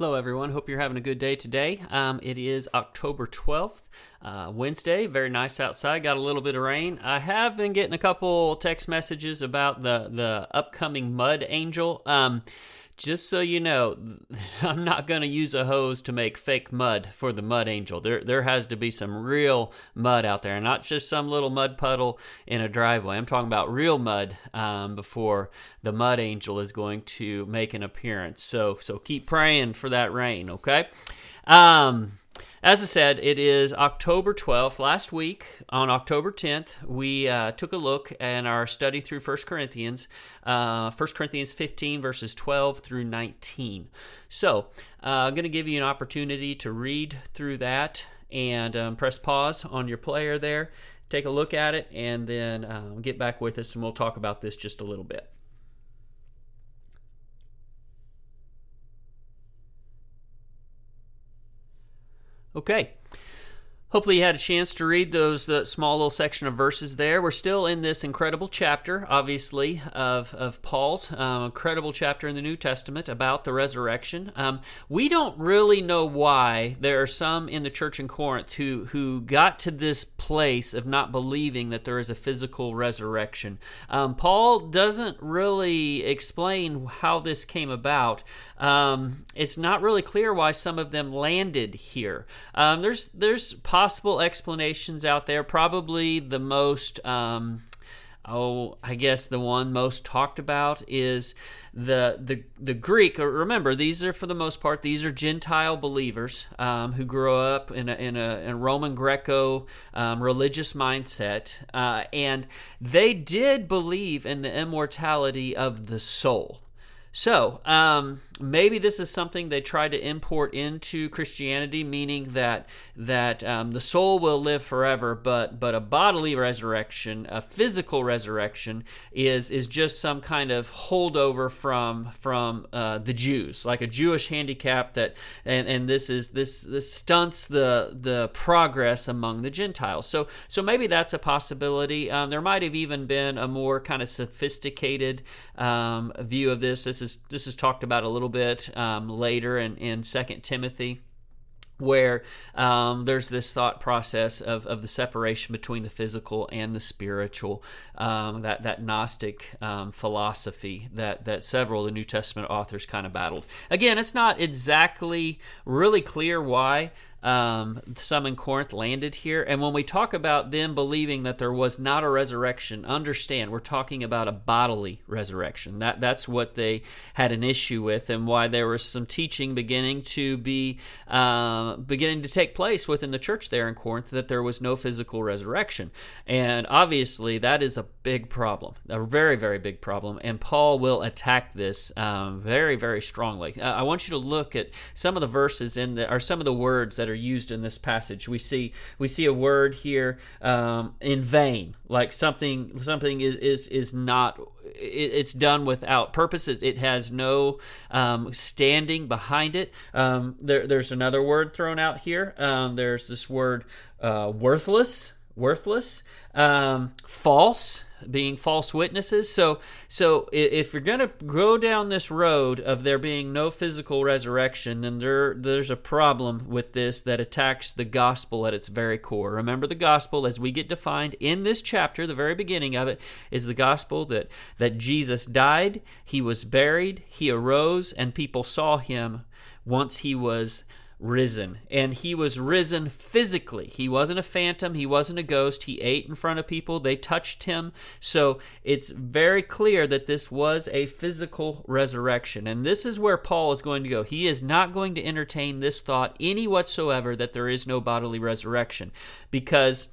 Hello, everyone. Hope you're having a good day today. Um, it is October 12th, uh, Wednesday. Very nice outside. Got a little bit of rain. I have been getting a couple text messages about the the upcoming mud angel. Um, just so you know, I'm not going to use a hose to make fake mud for the mud angel. There, there has to be some real mud out there, not just some little mud puddle in a driveway. I'm talking about real mud um, before the mud angel is going to make an appearance. So, so keep praying for that rain, okay? Um, as I said, it is October 12th. Last week, on October 10th, we uh, took a look at our study through 1 Corinthians, uh, 1 Corinthians 15, verses 12 through 19. So, uh, I'm going to give you an opportunity to read through that and um, press pause on your player there, take a look at it, and then um, get back with us, and we'll talk about this just a little bit. Okay. Hopefully, you had a chance to read those uh, small little section of verses there. We're still in this incredible chapter, obviously, of, of Paul's um, incredible chapter in the New Testament about the resurrection. Um, we don't really know why there are some in the church in Corinth who, who got to this place of not believing that there is a physical resurrection. Um, Paul doesn't really explain how this came about. Um, it's not really clear why some of them landed here. Um, there's there's possible explanations out there. Probably the most, um, oh, I guess the one most talked about is the the the Greek. Remember, these are for the most part these are Gentile believers um, who grew up in a in a, in a Roman Greco um, religious mindset, uh, and they did believe in the immortality of the soul. So, um, maybe this is something they tried to import into Christianity, meaning that that um, the soul will live forever, but but a bodily resurrection, a physical resurrection, is is just some kind of holdover from from uh, the Jews, like a Jewish handicap that, and, and this is this this stunts the the progress among the Gentiles. So so maybe that's a possibility. Um, there might have even been a more kind of sophisticated um, view of this. This is this is talked about a little bit um, later in in Second Timothy where um, there's this thought process of, of the separation between the physical and the spiritual, um, that that Gnostic um, philosophy that that several of the New Testament authors kind of battled. Again, it's not exactly really clear why um, some in Corinth landed here. And when we talk about them believing that there was not a resurrection, understand we're talking about a bodily resurrection. That that's what they had an issue with, and why there was some teaching beginning to be uh, beginning to take place within the church there in Corinth that there was no physical resurrection. And obviously, that is a big problem, a very very big problem. And Paul will attack this um, very very strongly. Uh, I want you to look at some of the verses in the, or some of the words that are used in this passage. We see we see a word here um, in vain, like something something is is is not it, it's done without purpose. It, it has no um, standing behind it. Um, there, there's another word thrown out here. Um, there's this word uh, worthless, worthless, um, false being false witnesses. So, so if you're going to go down this road of there being no physical resurrection, then there there's a problem with this that attacks the gospel at its very core. Remember, the gospel, as we get defined in this chapter, the very beginning of it, is the gospel that that Jesus died, he was buried, he arose, and people saw him once he was risen. And he was risen physically. He wasn't a phantom, he wasn't a ghost. He ate in front of people, they touched him. So it's very clear that this was a physical resurrection. And this is where Paul is going to go. He is not going to entertain this thought any whatsoever that there is no bodily resurrection because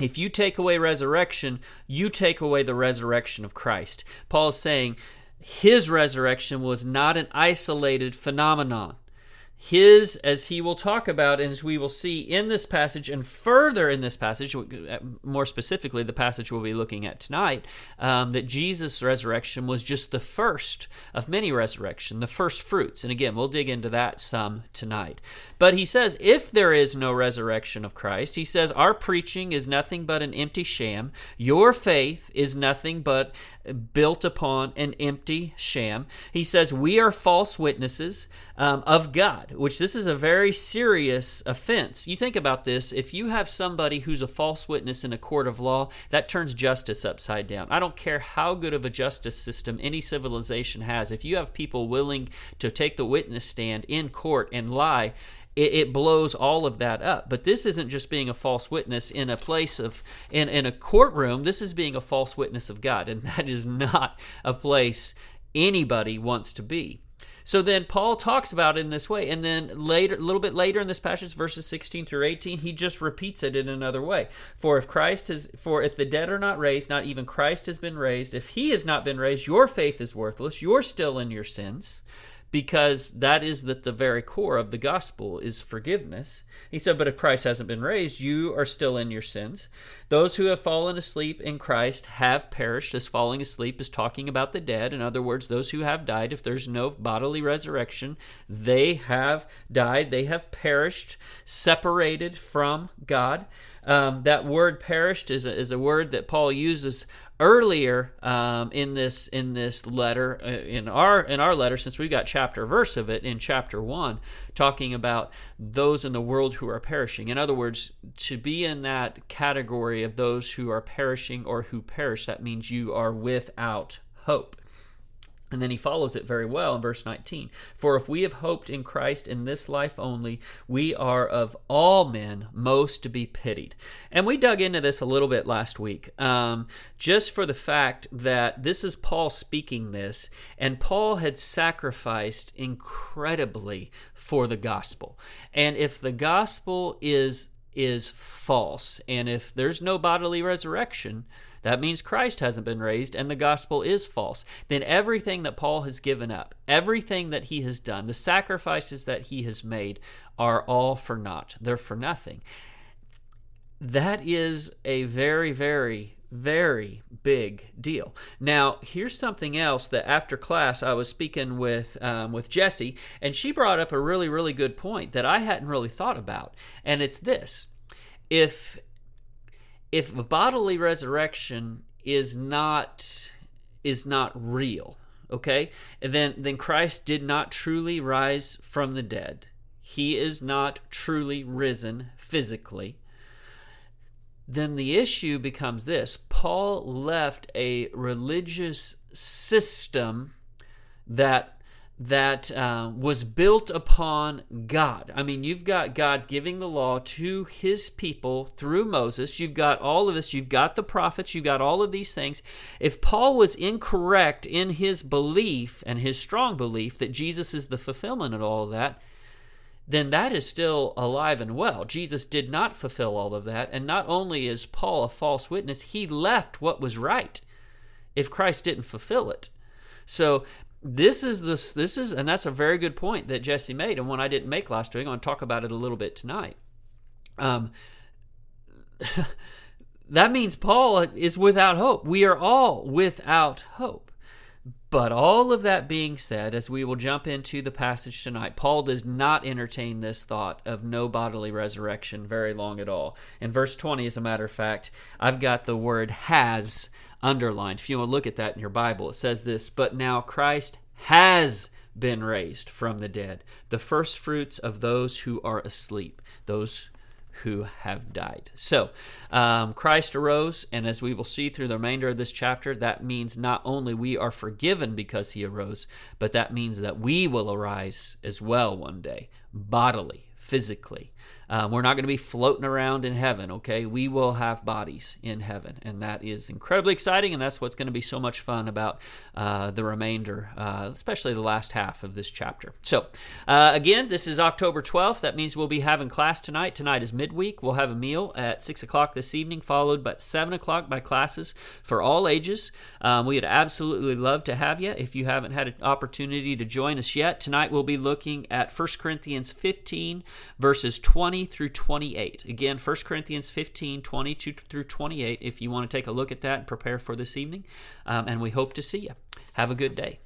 if you take away resurrection, you take away the resurrection of Christ. Paul's saying his resurrection was not an isolated phenomenon his, as he will talk about, and as we will see in this passage, and further in this passage, uh, more specifically, the passage we'll be looking at tonight, um, that Jesus' resurrection was just the first of many resurrection, the first fruits. And again, we'll dig into that some tonight. But he says, if there is no resurrection of Christ, he says, our preaching is nothing but an empty sham. Your faith is nothing but built upon an empty sham. He says, We are false witnesses um, of God, which this is a very serious offense. You think about this if you have somebody who's a false witness in a court of law, that turns justice upside down. I don't care how good of a justice system any civilization has. If you have people willing to take the witness stand in court and lie, it, it, blows all of that up. But this isn't just being a false witness in a place of in, in a courtroom. This is being a false witness of God, and that is not a place anybody wants to be. So then Paul talks about it in this way, and then later, a little bit later in this passage, verses 16 through 18, he just repeats it in another way. For if Christ is, for if the dead are not raised, not even Christ has been raised. If he has not been raised, your faith is worthless. You're still in your sins because that is that the very core of the gospel is forgiveness. He said, But if Christ hasn't been raised, you are still in your sins. Those who have fallen asleep in Christ have perished, as falling asleep is talking about the dead. In other words, those who have died, if there's no bodily resurrection, they have died. They have perished, separated from God. Um, that word perished is a, is a word that Paul uses earlier um, in this in this letter uh, in our in our letter since we've got chapter verse of it in chapter 1 talking about those in the world who are perishing. In other words to be in that category of those who are perishing or who perish that means you are without hope and then he follows it very well in verse 19. For if we have hoped in Christ in this life only, we are of all men most to be pitied. And we dug into this a little bit last week, um, just for the fact that this is Paul speaking this, and Paul had sacrificed incredibly for the gospel. And if the gospel is is false, and if there's no bodily resurrection, that means Christ hasn't been raised and the gospel is false. Then everything that Paul has given up, everything that he has done, the sacrifices that he has made are all for naught. They're for nothing. That is a very, very, very big deal. Now, here's something else that after class I was speaking with um, with Jesse, and she brought up a really, really good point that I hadn't really thought about, and it's this: if if bodily resurrection is not is not real, okay, then then Christ did not truly rise from the dead. He is not truly risen physically. Then the issue becomes this Paul left a religious system that that uh, was built upon God. I mean, you've got God giving the law to his people through Moses. You've got all of this. You've got the prophets. You've got all of these things. If Paul was incorrect in his belief and his strong belief that Jesus is the fulfillment of all of that, then that is still alive and well. Jesus did not fulfill all of that. And not only is Paul a false witness, he left what was right if Christ didn't fulfill it. So this is this this is and that's a very good point that Jesse made and one I didn't make last week. I'm going to talk about it a little bit tonight. Um, that means Paul is without hope. We are all without hope. But all of that being said, as we will jump into the passage tonight, Paul does not entertain this thought of no bodily resurrection very long at all. In verse 20, as a matter of fact, I've got the word has underlined. If you want to look at that in your Bible, it says this But now Christ has been raised from the dead, the first fruits of those who are asleep, those who have died. So, um, Christ arose, and as we will see through the remainder of this chapter, that means not only we are forgiven because he arose, but that means that we will arise as well one day, bodily, physically. Um, we're not going to be floating around in heaven, okay? We will have bodies in heaven, and that is incredibly exciting, and that's what's going to be so much fun about uh, the remainder, uh, especially the last half of this chapter. So, uh, again, this is October 12th. That means we'll be having class tonight. Tonight is midweek. We'll have a meal at 6 o'clock this evening, followed by 7 o'clock by classes for all ages. Um, we would absolutely love to have you if you haven't had an opportunity to join us yet. Tonight we'll be looking at 1 Corinthians 15, verses 20 20 through 28. Again, 1 Corinthians 15, 22 through 28, if you want to take a look at that and prepare for this evening. Um, and we hope to see you. Have a good day.